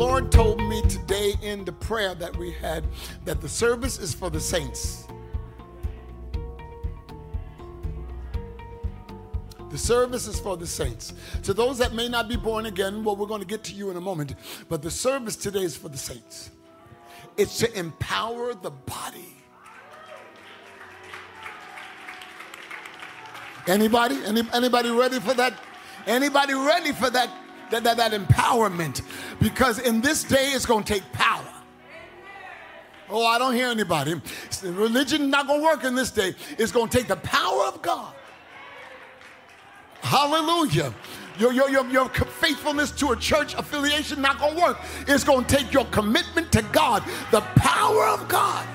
Lord told me today in the prayer that we had that the service is for the saints. The service is for the saints. To those that may not be born again, well, we're going to get to you in a moment, but the service today is for the saints. It's to empower the body. Anybody? Any, anybody ready for that? Anybody ready for that, that, that, that empowerment? Because in this day, it's going to take power. Oh, I don't hear anybody. Religion not going to work in this day. It's going to take the power of God Hallelujah. Your, your, your, your faithfulness to a church affiliation not going to work. It's going to take your commitment to God, the power of God.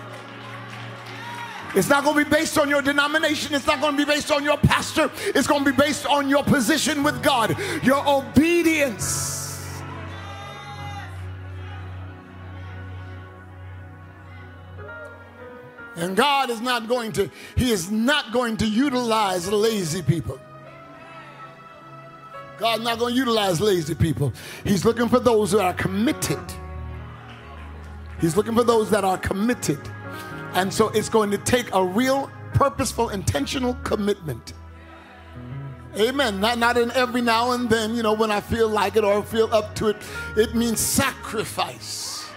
It's not going to be based on your denomination. It's not going to be based on your pastor. It's going to be based on your position with God, your obedience. And God is not going to, He is not going to utilize lazy people. God's not going to utilize lazy people. He's looking for those who are committed. He's looking for those that are committed. And so it's going to take a real, purposeful, intentional commitment. Amen. Not, not in every now and then, you know, when I feel like it or feel up to it. It means sacrifice.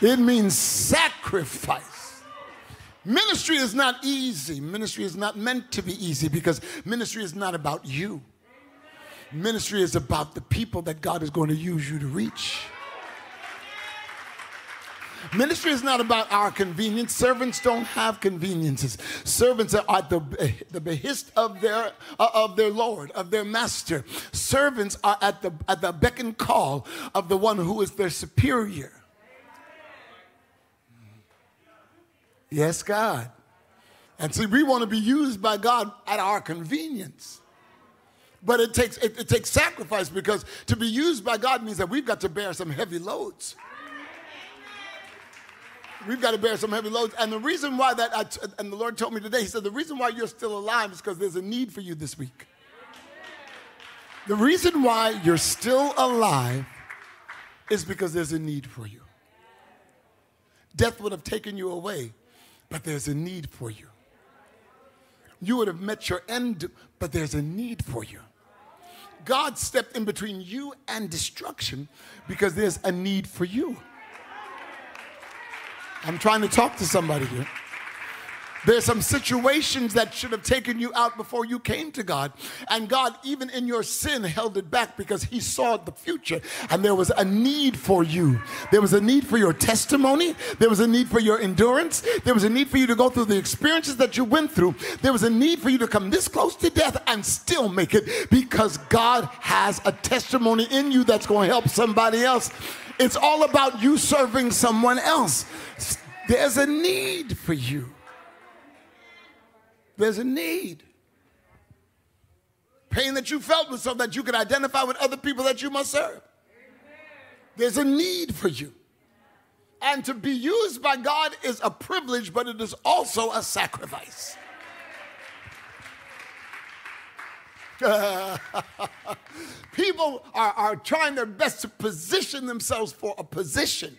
It means sacrifice. Ministry is not easy. Ministry is not meant to be easy because ministry is not about you. Ministry is about the people that God is going to use you to reach. Ministry is not about our convenience. Servants don't have conveniences. Servants are at the, the behest of their, uh, of their Lord, of their master. Servants are at the, at the beck and call of the one who is their superior. Yes, God. And see, we want to be used by God at our convenience. But it takes, it, it takes sacrifice because to be used by God means that we've got to bear some heavy loads. We've got to bear some heavy loads. And the reason why that, I, and the Lord told me today, He said, the reason why you're still alive is because there's a need for you this week. The reason why you're still alive is because there's a need for you. Death would have taken you away, but there's a need for you. You would have met your end, but there's a need for you. God stepped in between you and destruction because there's a need for you. I'm trying to talk to somebody here. There's some situations that should have taken you out before you came to God. And God, even in your sin, held it back because He saw the future. And there was a need for you. There was a need for your testimony. There was a need for your endurance. There was a need for you to go through the experiences that you went through. There was a need for you to come this close to death and still make it because God has a testimony in you that's going to help somebody else. It's all about you serving someone else. There's a need for you. There's a need. Pain that you felt was so that you could identify with other people that you must serve. There's a need for you. And to be used by God is a privilege, but it is also a sacrifice. People are, are trying their best to position themselves for a position.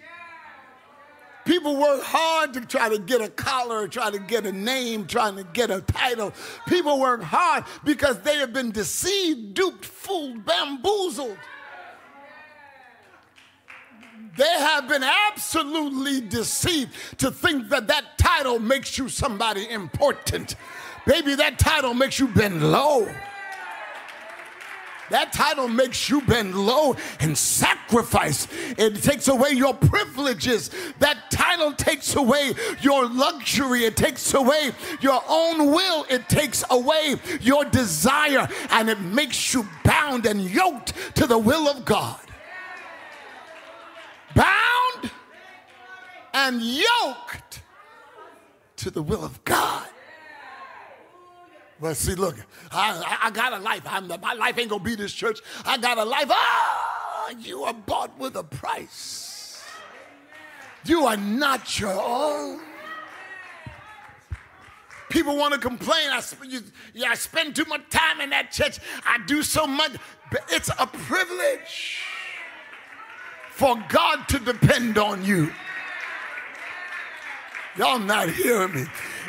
People work hard to try to get a collar, try to get a name, trying to get a title. People work hard because they have been deceived, duped, fooled, bamboozled. They have been absolutely deceived to think that that title makes you somebody important. Baby, that title makes you bend low. That title makes you bend low and sacrifice. It takes away your privileges. That title takes away your luxury. It takes away your own will. It takes away your desire and it makes you bound and yoked to the will of God. Bound and yoked to the will of God. Well, see, look, I, I got a life. I'm, my life ain't gonna be this church. I got a life. Ah, you are bought with a price. You are not your own. People want to complain. I, you, yeah, I spend too much time in that church. I do so much. But it's a privilege for God to depend on you. Y'all not hearing me.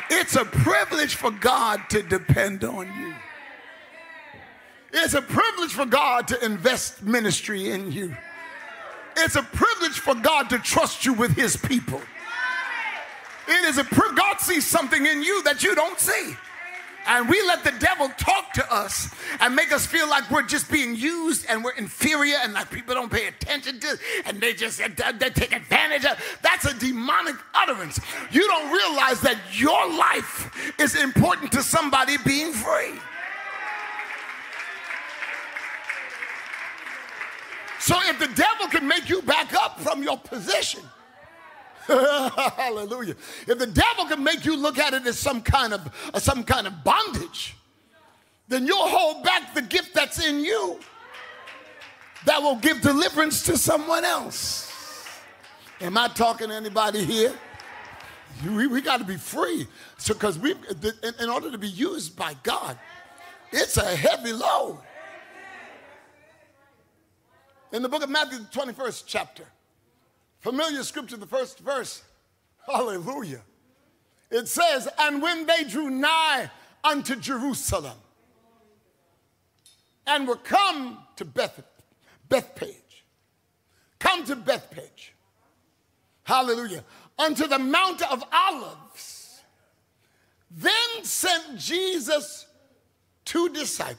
It's a privilege for God to depend on you. It's a privilege for God to invest ministry in you. It's a privilege for God to trust you with his people. It is a privilege. God sees something in you that you don't see. And we let the devil talk to us and make us feel like we're just being used and we're inferior and like people don't pay attention to and they just they take advantage of. That's a demonic utterance. You don't realize that your life is important to somebody being free. So if the devil can make you back up from your position, Hallelujah. If the devil can make you look at it as some kind of uh, some kind of bondage, then you'll hold back the gift that's in you that will give deliverance to someone else. Am I talking to anybody here? We, we got to be free. So, because we, in, in order to be used by God, it's a heavy load. In the book of Matthew, the 21st chapter, Familiar scripture, the first verse. Hallelujah. It says, And when they drew nigh unto Jerusalem and were come to Beth, Bethphage, come to Bethphage, hallelujah, unto the Mount of Olives, then sent Jesus two disciples,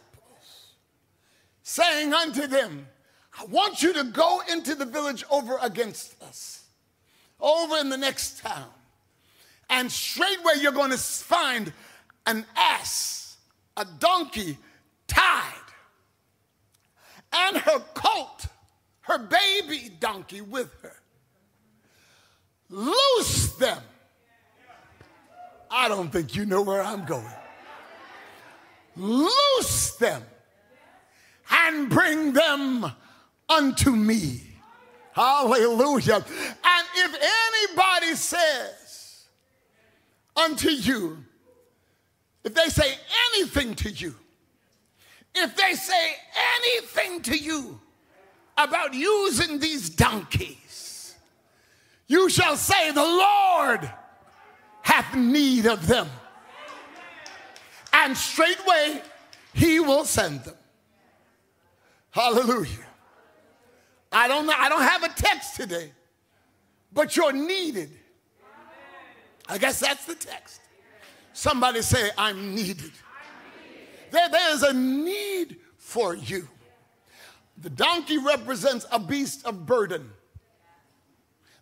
saying unto them, I want you to go into the village over against us, over in the next town. And straightway you're going to find an ass, a donkey tied, and her colt, her baby donkey with her. Loose them. I don't think you know where I'm going. Loose them and bring them unto me. Hallelujah. And if anybody says unto you, if they say anything to you, if they say anything to you about using these donkeys, you shall say, The Lord hath need of them. And straightway he will send them. Hallelujah. I don't know, I don't have a text today, but you're needed. I guess that's the text. Somebody say, I'm needed. There, there's a need for you. The donkey represents a beast of burden.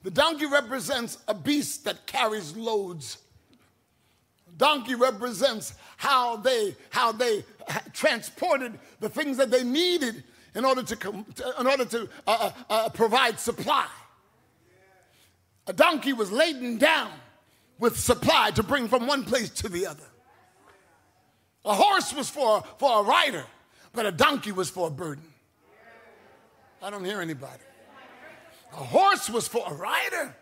The donkey represents a beast that carries loads. Donkey represents how they how they transported the things that they needed in order to, in order to uh, uh, uh, provide supply. A donkey was laden down with supply to bring from one place to the other. A horse was for, for a rider, but a donkey was for a burden. I don't hear anybody. A horse was for a rider,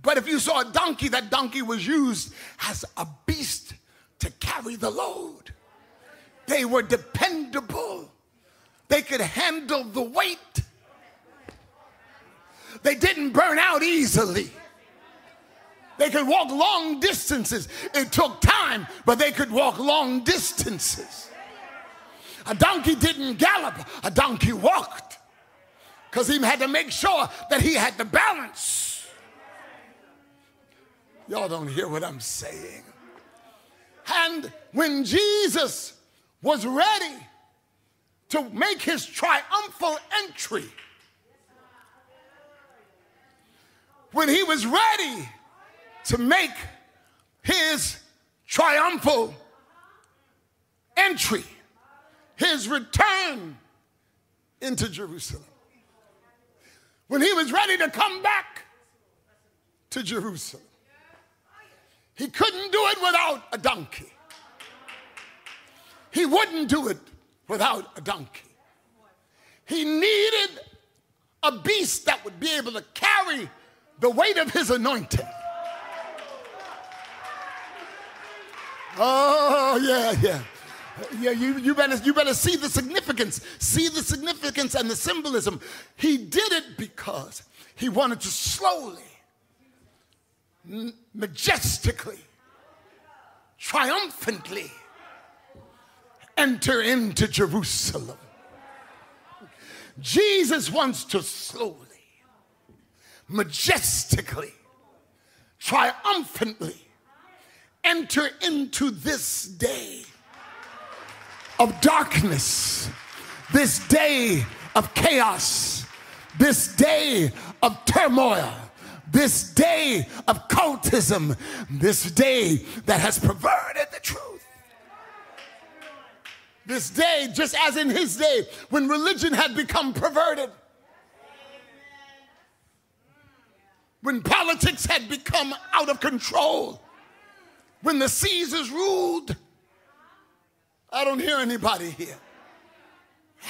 but if you saw a donkey, that donkey was used as a beast to carry the load. They were dependable. They could handle the weight. They didn't burn out easily. They could walk long distances. It took time, but they could walk long distances. A donkey didn't gallop, a donkey walked because he had to make sure that he had the balance. Y'all don't hear what I'm saying. And when Jesus was ready to make his triumphal entry. When he was ready to make his triumphal entry, his return into Jerusalem. When he was ready to come back to Jerusalem, he couldn't do it without a donkey. He wouldn't do it without a donkey. He needed a beast that would be able to carry the weight of his anointing. Oh, yeah, yeah. Yeah, you, you, better, you better see the significance. See the significance and the symbolism. He did it because he wanted to slowly, majestically, triumphantly enter into Jerusalem. Jesus wants to slowly, majestically, triumphantly enter into this day of darkness, this day of chaos, this day of turmoil, this day of cultism, this day that has perverted the truth. This day, just as in his day, when religion had become perverted, when politics had become out of control, when the Caesars ruled, I don't hear anybody here.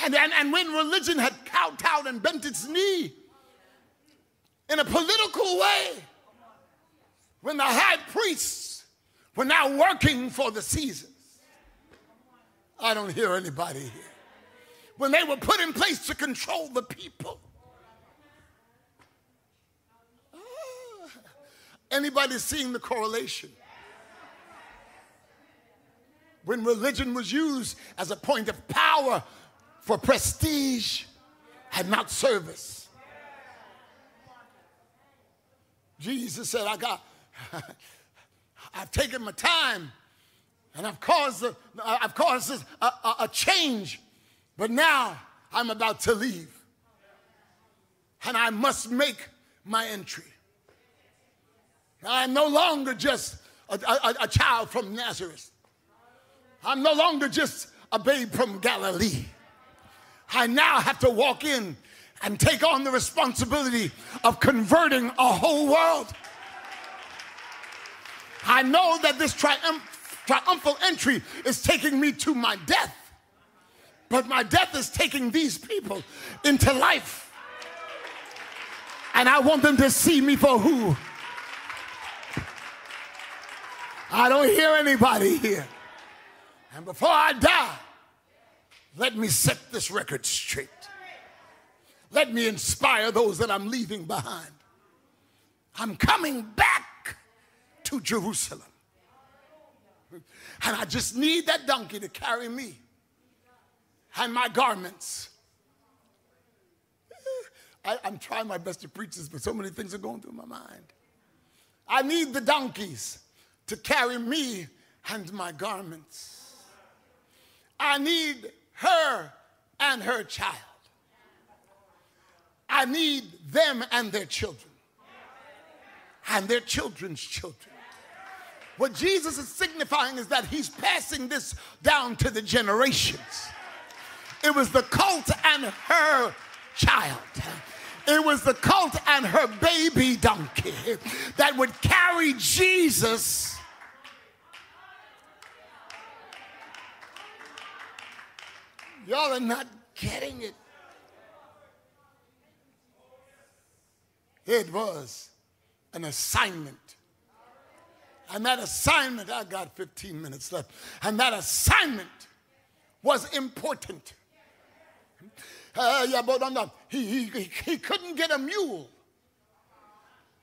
And, and, and when religion had kowtowed and bent its knee in a political way, when the high priests were now working for the Caesars, I don't hear anybody here. When they were put in place to control the people. Ah, anybody seeing the correlation? when religion was used as a point of power for prestige and not service. Jesus said, I got, I've taken my time and I've caused, a, I've caused a, a, a change, but now I'm about to leave. And I must make my entry. I'm no longer just a, a, a child from Nazareth. I'm no longer just a babe from Galilee. I now have to walk in and take on the responsibility of converting a whole world. I know that this triumph, triumphal entry is taking me to my death, but my death is taking these people into life. And I want them to see me for who. I don't hear anybody here. And before I die, let me set this record straight. Let me inspire those that I'm leaving behind. I'm coming back to Jerusalem. And I just need that donkey to carry me and my garments. I, am trying my best to preach this, but so many things are going through my mind. I need the donkeys to carry me and my garments. I need her and her child. I need them and their children and their children's children. What Jesus is signifying is that he's passing this down to the generations. It was the cult and her child. It was the cult and her baby donkey that would carry Jesus Y'all are not getting it. It was an assignment. And that assignment, I got 15 minutes left, and that assignment was important. Uh, yeah, but no, he, he, he couldn't get a mule,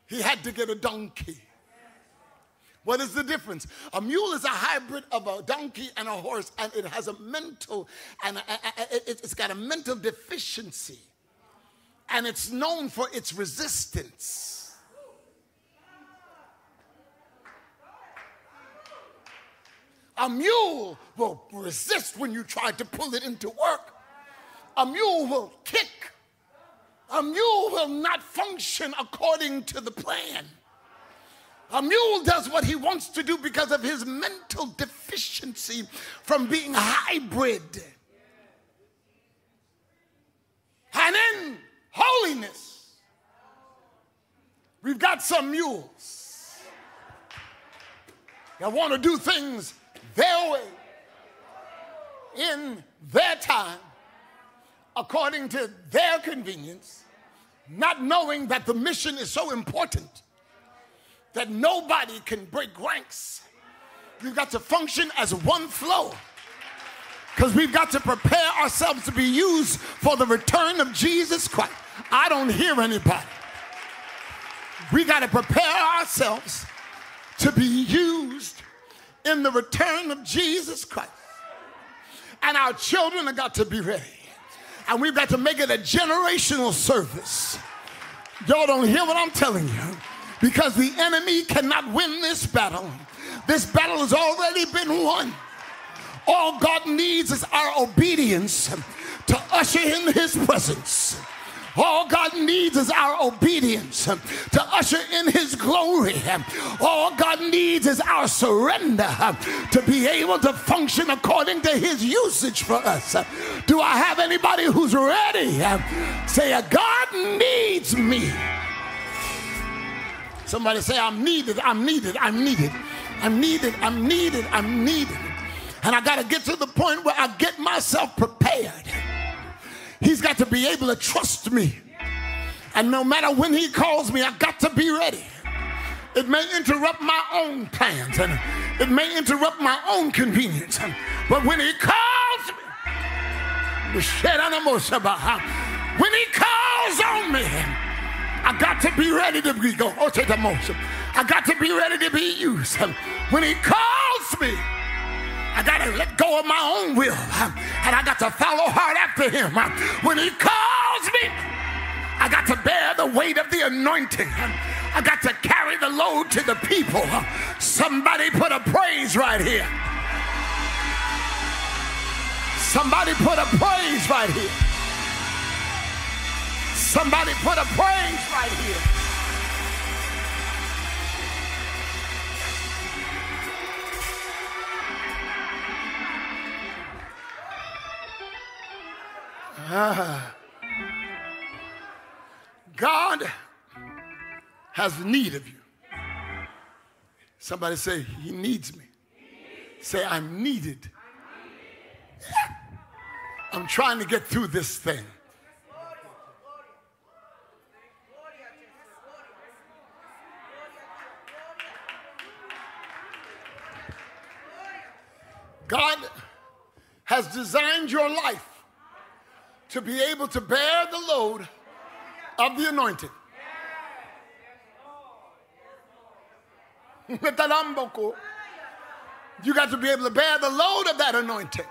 he had to get a donkey. What is the difference? A mule is a hybrid of a donkey and a horse, and it has a mental, and a, a, a, it's got a mental deficiency, and it's known for its resistance. A mule will resist when you try to pull it into work. A mule will kick. A mule will not function according to the plan. A mule does what he wants to do because of his mental deficiency from being hybrid. And in holiness, we've got some mules that want to do things their way, in their time, according to their convenience, not knowing that the mission is so important that nobody can break ranks. You've got to function as one flow. Because we've got to prepare ourselves to be used for the return of Jesus Christ. I don't hear anybody. We got to prepare ourselves to be used in the return of Jesus Christ. And our children have got to be ready. And we've got to make it a generational service. Y'all don't hear what I'm telling you. Because the enemy cannot win this battle. This battle has already been won. All God needs is our obedience to usher in his presence. All God needs is our obedience um, to usher in His glory. Um, All God needs is our surrender um, to be able to function according to His usage for us. Do I have anybody who's ready? Say, God needs me. Somebody say, I'm needed, I'm needed, I'm needed, I'm needed, I'm needed, I'm needed. And I got to get to the point where I get myself prepared. He's got to be able to trust me. And no matter when he calls me, I got to be ready. It may interrupt my own plans and it may interrupt my own convenience. But when he calls me, when he calls on me, I got to be ready to be go. Oh, Motion. I got to be ready to be used. When he calls me, I got to let go of my own will and I got to follow hard after him. When he calls me, I got to bear the weight of the anointing. I got to carry the load to the people. Somebody put a praise right here. Somebody put a praise right here. Somebody put a praise right here. God has need of you. Somebody say, He needs me. Say, I'm needed. Yeah. I'm trying to get through this thing. God has designed your life to be able to bear the load of the anointing. you got to be able to bear the load of that anointing.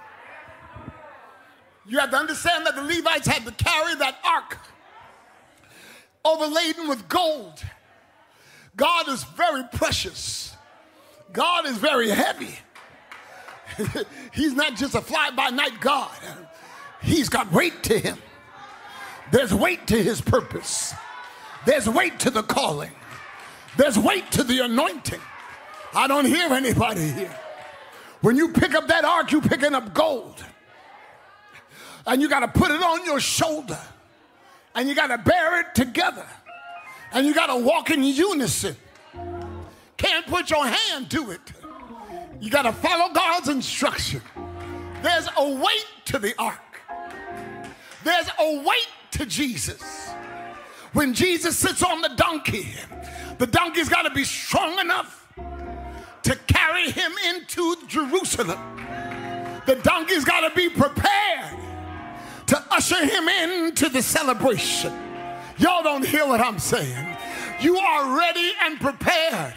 You have to understand that the Levites had to carry that ark overladen with gold. God is very precious. God is very heavy. He's not just a fly by night God. He's got weight to him. There's weight to his purpose. There's weight to the calling. There's weight to the anointing. I don't hear anybody here. When you pick up that ark, you're picking up gold. And you got to put it on your shoulder. And you got to bear it together. And you got to walk in unison. Can't put your hand to it. You got to follow God's instruction. There's a weight to the ark. There's a weight to Jesus. When Jesus sits on the donkey, the donkey's got to be strong enough to carry him into Jerusalem. The donkey's got to be prepared to usher him into the celebration. Y'all don't hear what I'm saying. You are ready and prepared.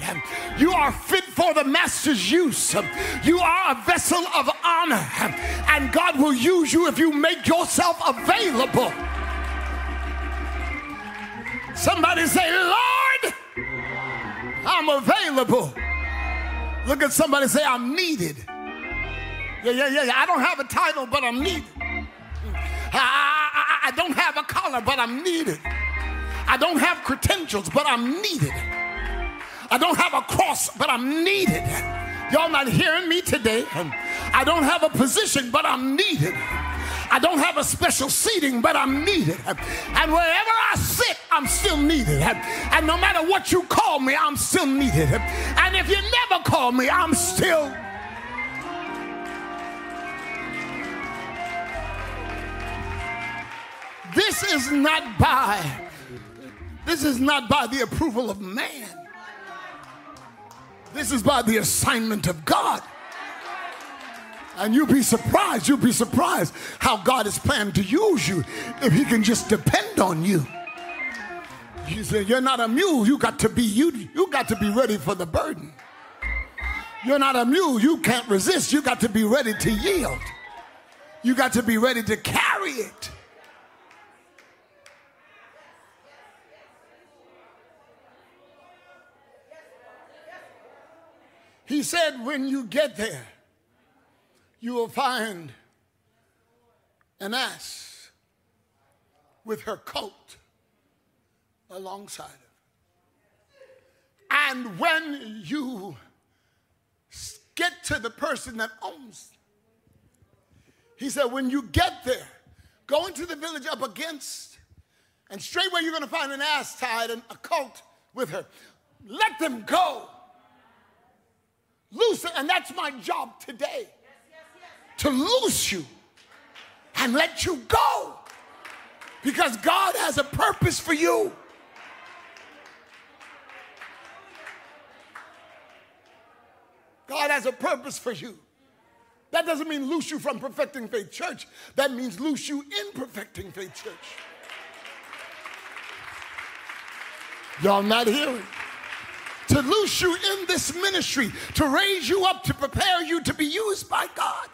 You are fit for the master's use. You are a vessel of honor. And God will use you if you make yourself available. Somebody say, Lord, I'm available. Look at somebody say, I'm needed. Yeah, yeah, yeah, yeah. I don't have a title, but I'm needed. I, I, I don't have a collar, but I'm needed. I don't have credentials, but I'm needed. I don't have a cross, but I'm needed. Y'all not hearing me today. I don't have a position, but I'm needed. I don't have a special seating, but I'm needed. And wherever I sit, I'm still needed. And no matter what you call me, I'm still needed. And if you never call me, I'm still. This is not by this is not by the approval of man. This is by the assignment of God. And you'll be surprised, you'll be surprised how God is planning to use you if He can just depend on you. You say, You're not a mule, you got to be you, you got to be ready for the burden. You're not a mule, you can't resist, you got to be ready to yield. You got to be ready to carry it. He said, when you get there, you will find an ass with her coat alongside her. And when you get to the person that owns, he said, when you get there, go into the village up against, and straightway you're going to find an ass tied and a coat with her. Let them go. Loose. And that's my job today to loose you and let you go because God has a purpose for you. God has a purpose for you. That doesn't mean loose you from perfecting faith church. That means loose you in perfecting faith church. Y'all not hearing? To loose you in this ministry, to raise you up, to prepare you to be used by God.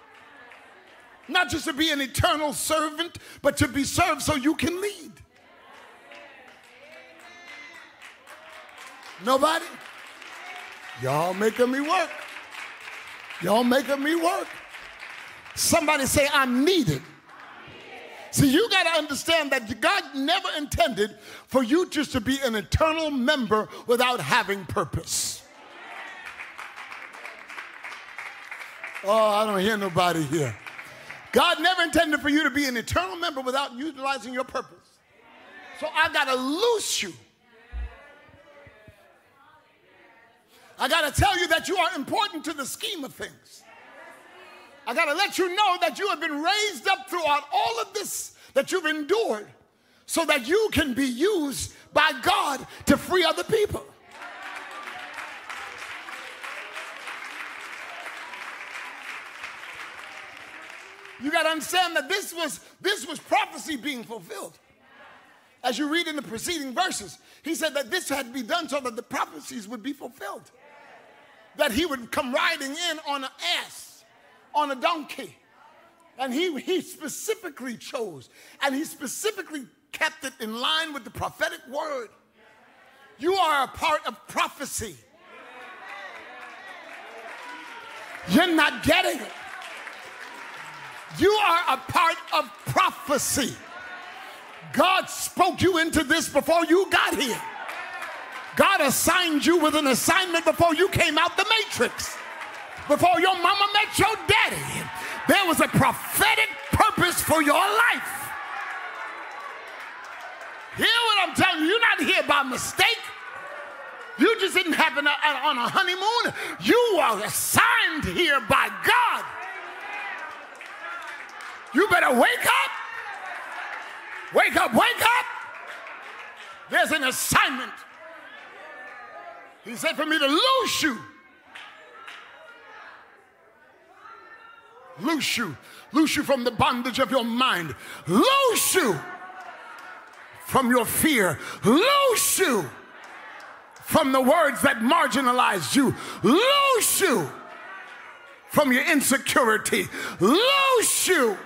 Not just to be an eternal servant, but to be served so you can lead. Nobody? Y'all making me work. Y'all making me work. Somebody say, I'm needed. See, you got to understand that God never intended for you just to be an eternal member without having purpose. Oh, I don't hear nobody here. God never intended for you to be an eternal member without utilizing your purpose. So I got to loose you. I got to tell you that you are important to the scheme of things. I got to let you know that you have been raised up throughout all of this that you've endured so that you can be used by God to free other people. You got to understand that this was this was prophecy being fulfilled. As you read in the preceding verses, he said that this had to be done so that the prophecies would be fulfilled. That he would come riding in on an ass, on a donkey. And he, he specifically chose, and he specifically kept it in line with the prophetic word. You are a part of prophecy. You're not getting it. You are a part of prophecy. God spoke you into this before you got here. God assigned you with an assignment before you came out the matrix, before your mama met your daddy. There was a prophetic purpose for your life. Hear what I'm telling you. You're not here by mistake. You just didn't happen uh, on a honeymoon. You are assigned here by God. You better wake up. Wake up, wake up. There's an assignment. He said for me to lose you. Loose you. Loose you from the bondage of your mind. Loose you from your fear. Loose you from the words that marginalized you. Loose you from your insecurity. Loose you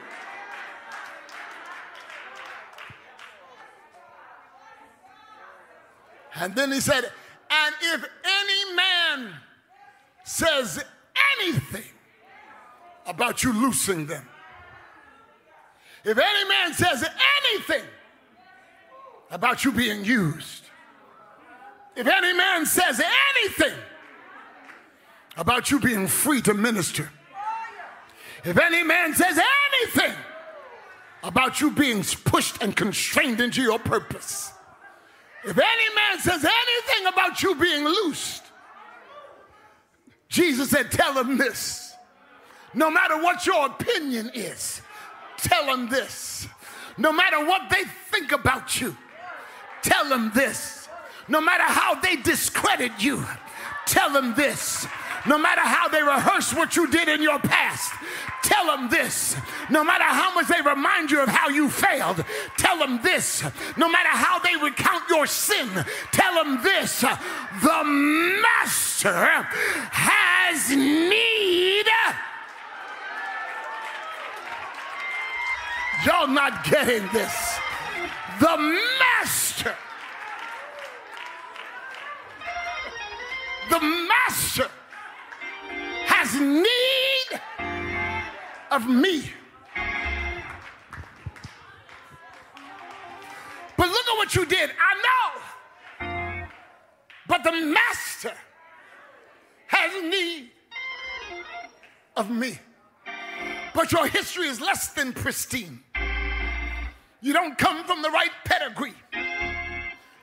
And then he said, and if any man says anything about you loosing them, if any man says anything about you being used, if any man says anything about you being free to minister, if any man says anything about you being pushed and constrained into your purpose, if any man says anything about you being loosed, Jesus said, Tell him this. No matter what your opinion is, tell them this. No matter what they think about you, tell them this. No matter how they discredit you, tell them this. No matter how they rehearse what you did in your past, tell them this. No matter how much they remind you of how you failed, tell them this. No matter how they recount your sin, tell them this. The master has need. Y'all not getting this. The master. The master has need of me. But look at what you did. I know. But the master has need of me. But your history is less than pristine. You don't come from the right pedigree.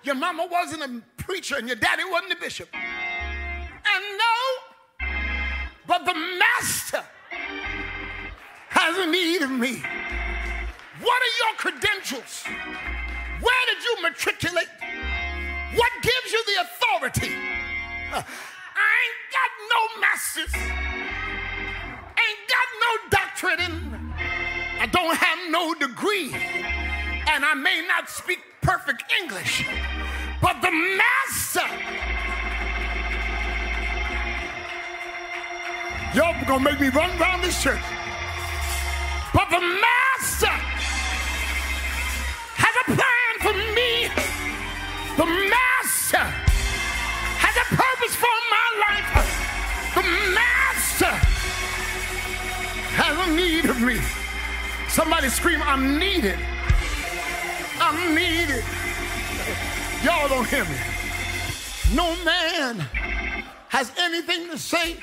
Your mama wasn't a preacher and your daddy wasn't a bishop. And no, but the master has a need of me. What are your credentials? Where did you matriculate? What gives you the authority? Uh, I ain't got no masters, I don't have no degree, and I may not speak perfect English, but the master. Y'all gonna make me run around this church. But the master me. Somebody scream, I'm needed. I'm needed. Y'all don't hear me. No man has anything to say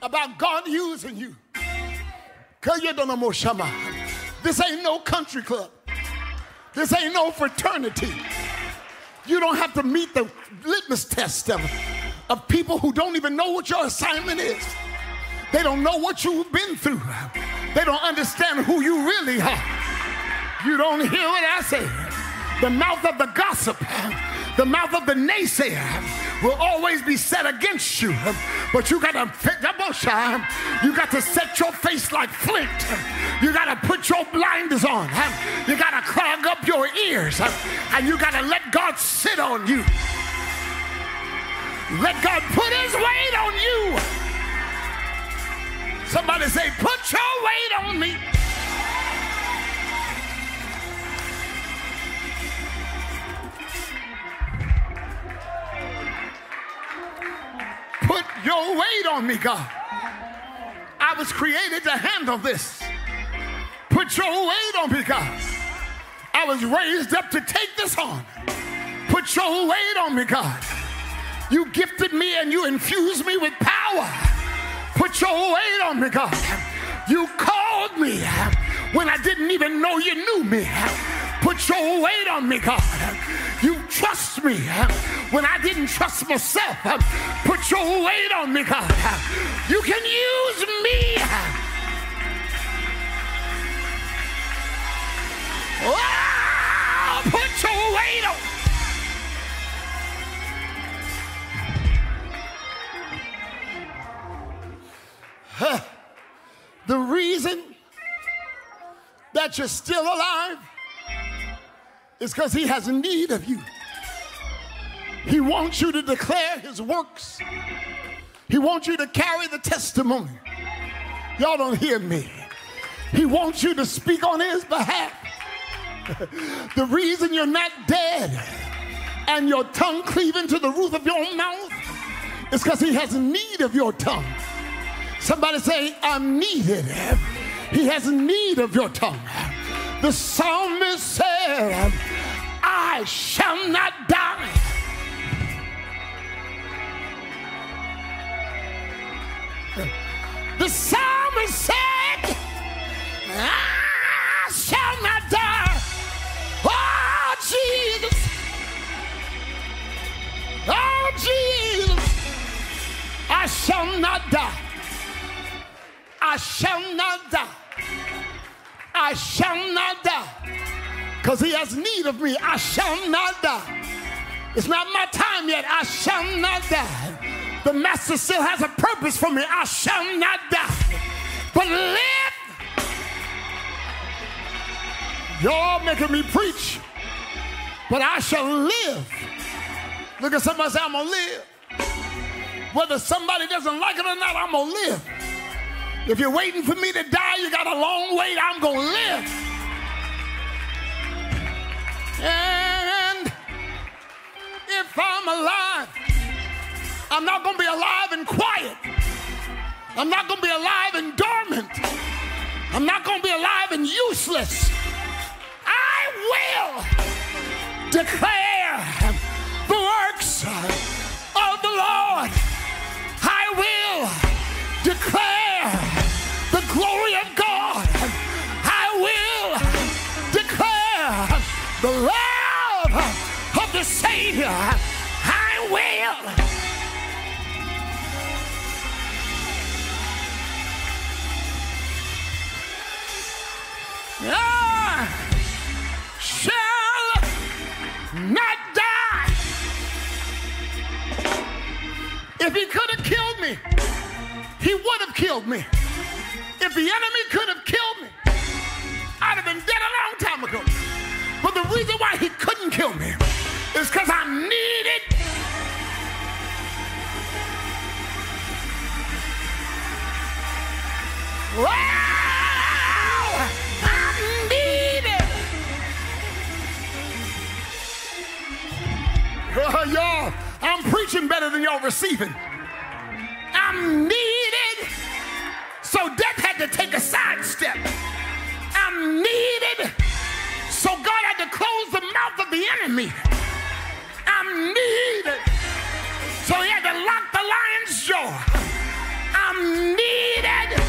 about God using you. This ain't no country club. This ain't no fraternity. You don't have to meet the litmus test of, of people who don't even know what your assignment is. They don't know what you've been through. They don't understand who you really are. You don't hear what I say. The mouth of the gossip, the mouth of the naysayer will always be set against you. But you gotta you got to set your face like flint. You gotta put your blinders on. You gotta clog up your ears. And you gotta let God sit on you. Let God put his weight on you. Somebody say, put your weight on me. Put your weight on me, God. I was created to handle this. Put your weight on me, God. I was raised up to take this on. Put your weight on me, God. You gifted me and you infused me with power. Put your weight on me, God. You called me when I didn't even know you knew me. Put your weight on me, God. You trust me when I didn't trust myself. Put your weight on me, God. You can use me. Oh, put your weight on the reason that you're still alive is because he has need of you. He wants you to declare his works. He wants you to carry the testimony. Y'all don't hear me. He wants you to speak on his behalf. the reason you're not dead and your tongue cleaving to the roof of your mouth is because he has need of your tongue. Somebody say, I'm needed. He has need of your tongue. The psalmist said, I shall not die. The psalmist said, I shall not die. Oh, Jesus. Oh, Jesus. I shall not die. I shall not die. I shall not die. Because he has need of me. I shall not die. It's not my time yet. I shall not die. The master still has a purpose for me. I shall not die, but live. Y'all making me preach, but I shall live. Look at somebody say, I'm gonna live. Whether somebody doesn't like it or not, I'm gonna live. If you're waiting for me to die, you got a long wait. I'm gonna live. And if I'm alive, I'm not going to be alive and quiet. I'm not going to be alive and dormant. I'm not going to be alive and useless. I will declare the works the love of the Savior. I will. I shall not die. If he could have killed me, he would have killed me. If the enemy could have killed me, I'd have been dead a long time ago. But the reason why he couldn't kill me is because I needed Wow! I needed. Uh, y'all, I'm preaching better than y'all receiving. I'm needed. Enemy. I'm needed. So he had to lock the lion's jaw. I'm needed.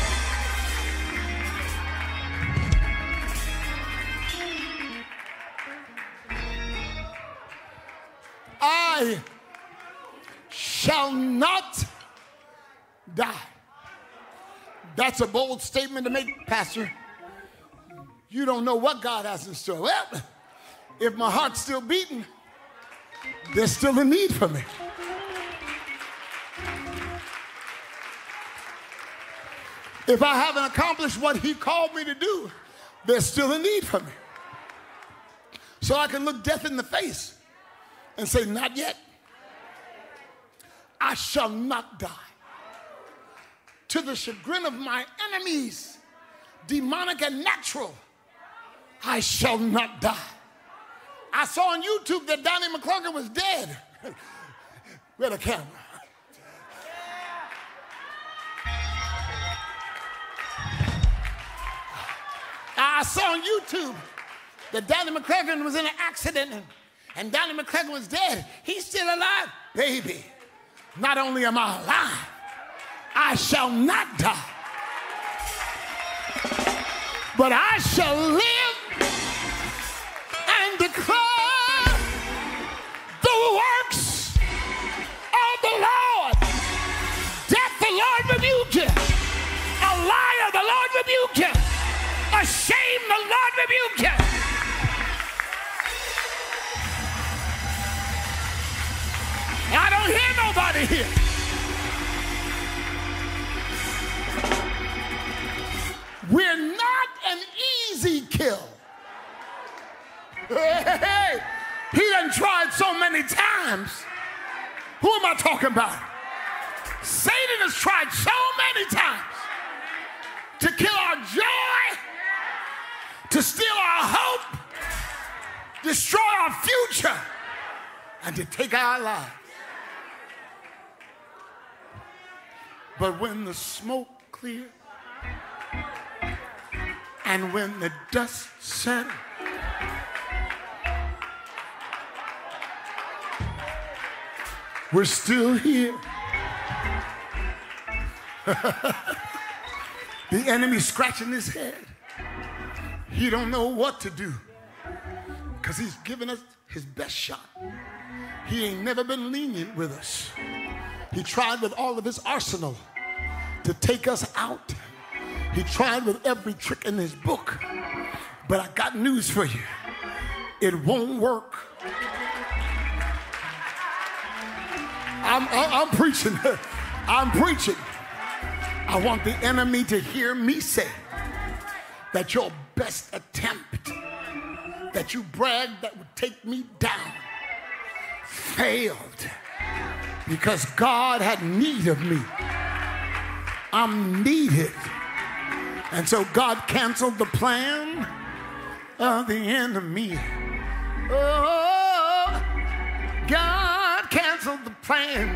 I shall not die. That's a bold statement to make, Pastor. You don't know what God has in store. Well, if my heart's still beating, there's still a need for me. If I haven't accomplished what He called me to do, there's still a need for me. So I can look death in the face and say, Not yet. I shall not die. To the chagrin of my enemies, demonic and natural, I shall not die. I saw on YouTube that Donnie McClurkin was dead. we had a camera? I saw on YouTube that Donnie McClurkin was in an accident and, and Donnie was dead. He's still alive. Baby, not only am I alive, I shall not die, but I shall live A shame, the Lord rebuke you. I don't hear nobody here. We're not an easy kill. Hey, he done tried so many times. Who am I talking about? Satan has tried so many times to kill our joy, to steal our hope, destroy our future, and to take our lives. But when the smoke cleared and when the dust settled, we're still here. the enemy scratching his head. He don't know what to do because he's given us his best shot. He ain't never been lenient with us. He tried with all of his arsenal to take us out. He tried with every trick in his book. But I got news for you it won't work. I'm, I'm, I'm preaching. I'm preaching. I want the enemy to hear me say that your best attempt that you bragged that would take me down failed because God had need of me. I'm needed. And so God canceled the plan of the enemy. Oh, God canceled the plan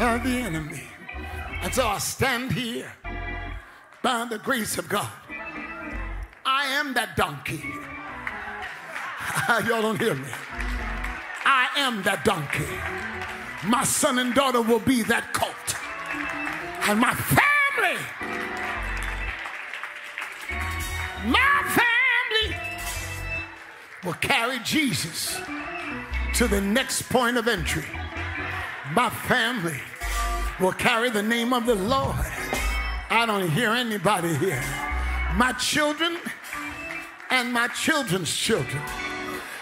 of the enemy. And so I stand here by the grace of God. I am that donkey. Y'all don't hear me. I am that donkey. My son and daughter will be that colt. And my family, my family will carry Jesus to the next point of entry. My family will carry the name of the Lord. I don't hear anybody here. My children and my children's children,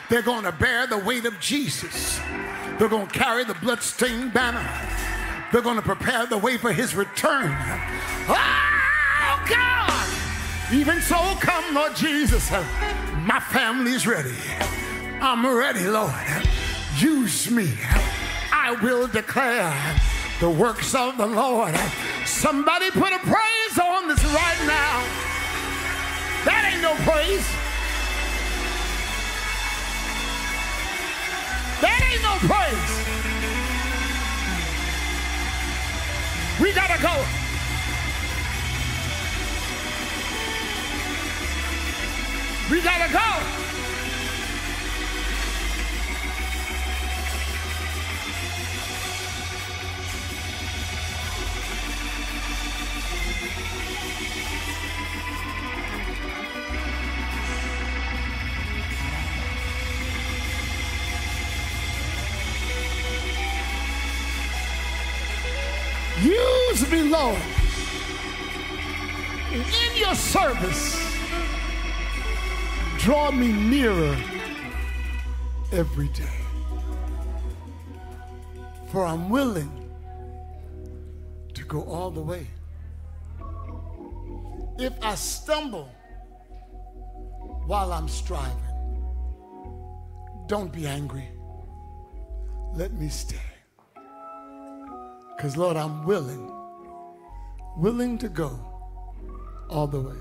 they're going to bear the weight of Jesus. They're going to carry the bloodstained banner. They're going to prepare the way for his return. Oh, God! Even so, come, Lord Jesus. My family's ready. I'm ready, Lord. Use me. I will declare the works of the Lord. Somebody put a praise on this right now. That ain't no praise. That ain't no praise. We gotta go. We gotta go. Use me, Lord, in your service. Draw me nearer every day. For I'm willing to go all the way. If I stumble while I'm striving, don't be angry. Let me stay. Because, Lord, I'm willing, willing to go all the way.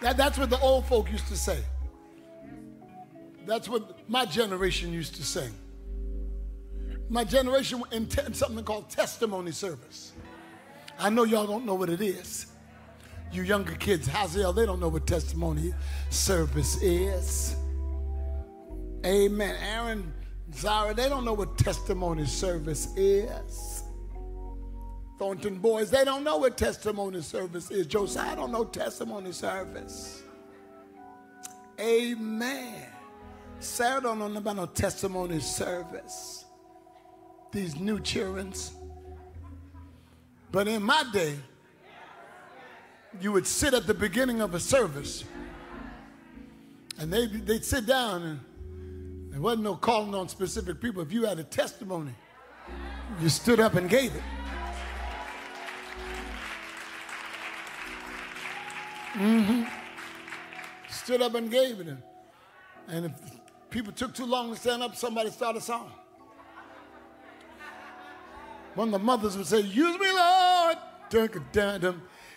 That, that's what the old folk used to say. That's what my generation used to sing. My generation in something called testimony service. I know y'all don't know what it is you younger kids, Haziel, they don't know what testimony service is. Amen. Aaron, Zara, they don't know what testimony service is. Thornton boys, they don't know what testimony service is. Josiah don't know testimony service. Amen. Sarah don't know about no testimony service. These new childrens. But in my day, you would sit at the beginning of a service and they, they'd sit down and there wasn't no calling on specific people. If you had a testimony, you stood up and gave it. Mm-hmm. Stood up and gave it. And if people took too long to stand up, somebody started a song. One of the mothers would say, Use me, Lord.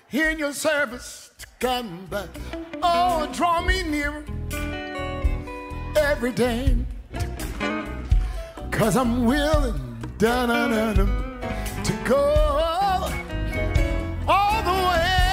Here in your service to come back. Oh, draw me nearer every day. Cause I'm willing da, da, da, to go all the way.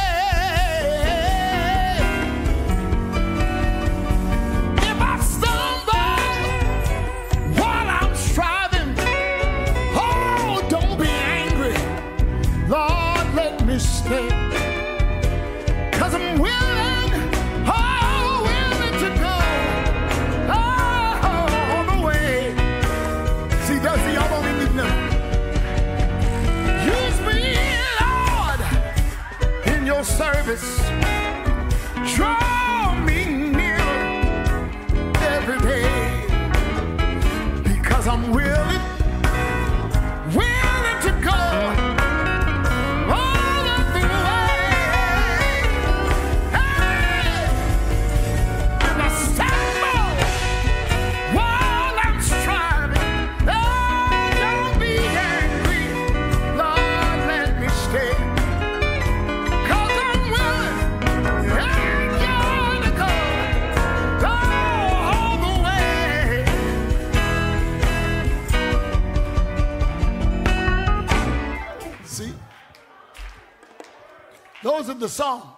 Are the songs.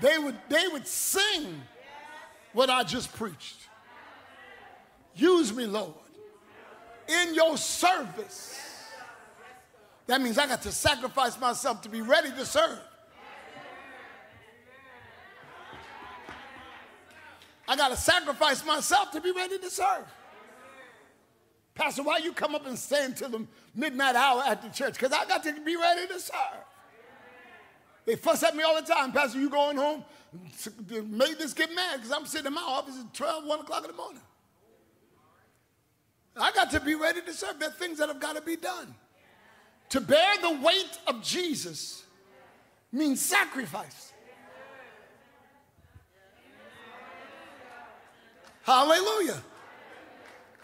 They would, they would sing what I just preached. Use me, Lord, in your service. That means I got to sacrifice myself to be ready to serve. I got to sacrifice myself to be ready to serve. Pastor, why you come up and stay until the midnight hour at the church? Because I got to be ready to serve. They fuss at me all the time. Pastor, you going home? Made this get mad because I'm sitting in my office at 12, 1 o'clock in the morning. I got to be ready to serve. There are things that have got to be done. To bear the weight of Jesus means sacrifice. Hallelujah.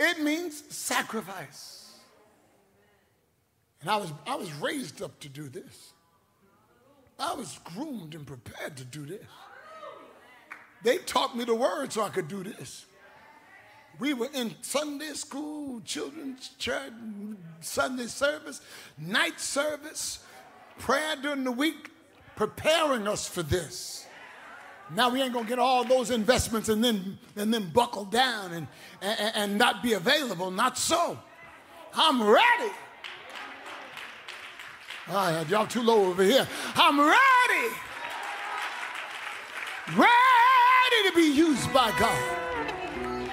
It means sacrifice. And I was, I was raised up to do this. I was groomed and prepared to do this. They taught me the word so I could do this. We were in Sunday school, children's church, Sunday service, night service, prayer during the week, preparing us for this. Now we ain't gonna get all those investments and then and then buckle down and, and, and not be available. Not so. I'm ready. All y'all too low over here. I'm ready. Ready to be used by God.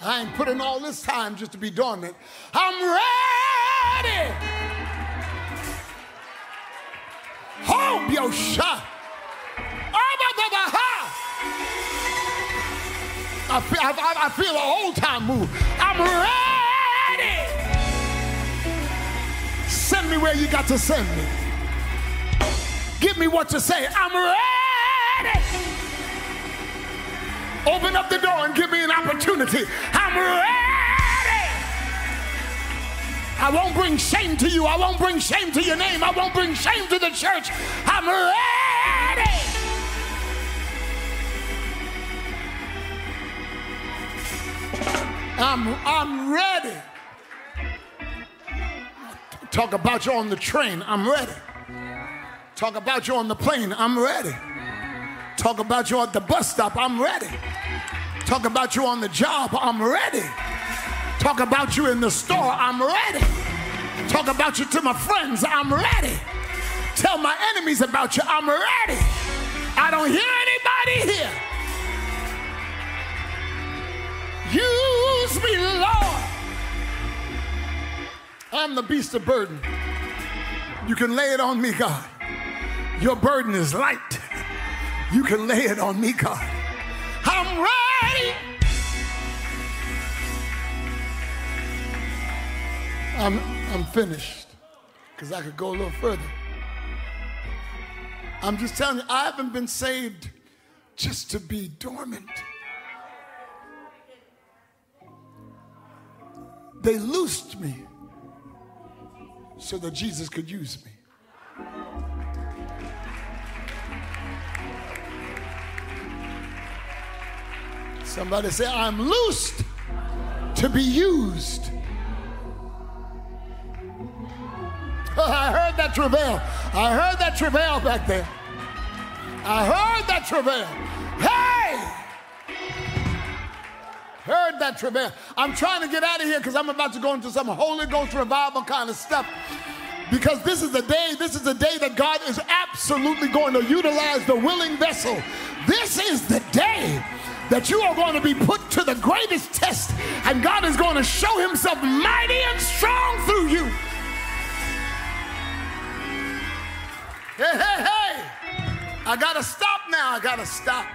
I ain't putting all this time just to be dormant. I'm ready. Hope your shot. Oh, I feel, I, I feel an old time move. I'm ready. Me where you got to send me. Give me what to say. I'm ready. Open up the door and give me an opportunity. I'm ready. I won't bring shame to you. I won't bring shame to your name. I won't bring shame to the church. I'm ready. I'm, I'm ready. Talk about you on the train, I'm ready. Talk about you on the plane, I'm ready. Talk about you at the bus stop, I'm ready. Talk about you on the job, I'm ready. Talk about you in the store, I'm ready. Talk about you to my friends, I'm ready. Tell my enemies about you, I'm ready. I don't hear anybody here. Use me, Lord. I'm the beast of burden. You can lay it on me, God. Your burden is light. You can lay it on me, God. I'm ready. I'm, I'm finished because I could go a little further. I'm just telling you, I haven't been saved just to be dormant. They loosed me so that Jesus could use me. Somebody say, I'm loosed to be used. I heard that travail. I heard that travail back there. I heard that travail. Heard that travail. I'm trying to get out of here because I'm about to go into some Holy Ghost revival kind of stuff. Because this is the day, this is the day that God is absolutely going to utilize the willing vessel. This is the day that you are going to be put to the greatest test, and God is going to show himself mighty and strong through you. Hey, hey, hey. I got to stop now. I got to stop.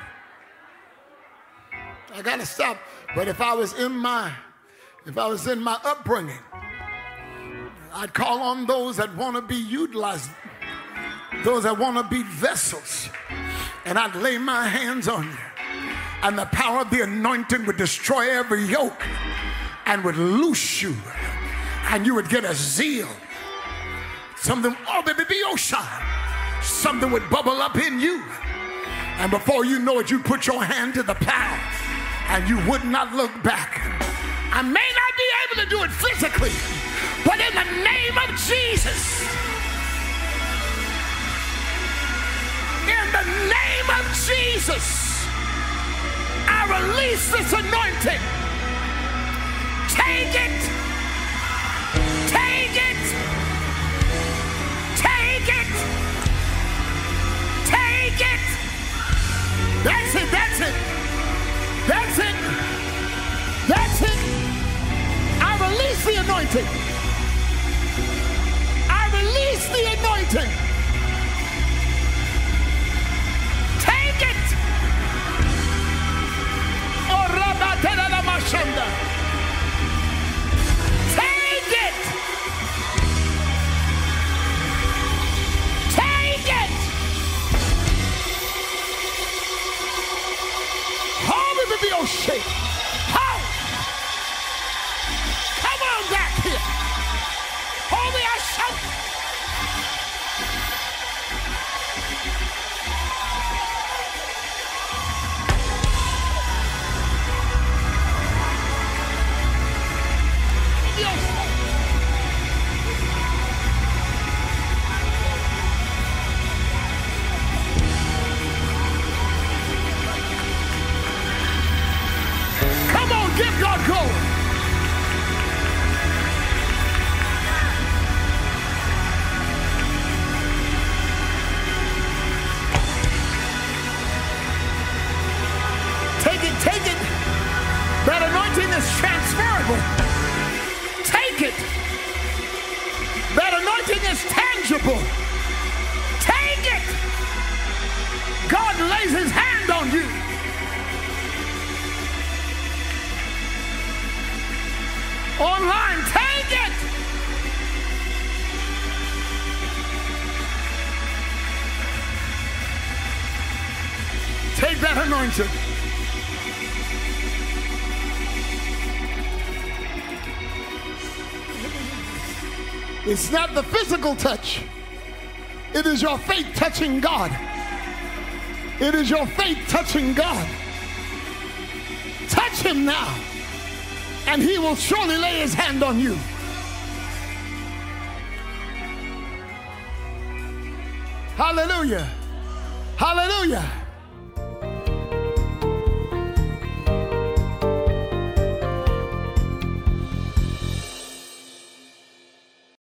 I got to stop. But if I was in my, if I was in my upbringing, I'd call on those that want to be utilized, those that want to be vessels, and I'd lay my hands on you. And the power of the anointing would destroy every yoke and would loose you. And you would get a zeal. Something, oh, baby, be shine. Something would bubble up in you. And before you know it, you put your hand to the plow and you would not look back. I may not be able to do it physically, but in the name of Jesus, in the name of Jesus, I release this anointing. Take it. Take it. Take it. Take it. That's it. That's it. That's it. That's it. I release the anointing. I release the anointing. Oh, online. Physical touch. It is your faith touching God. It is your faith touching God. Touch him now and he will surely lay his hand on you. Hallelujah. Hallelujah.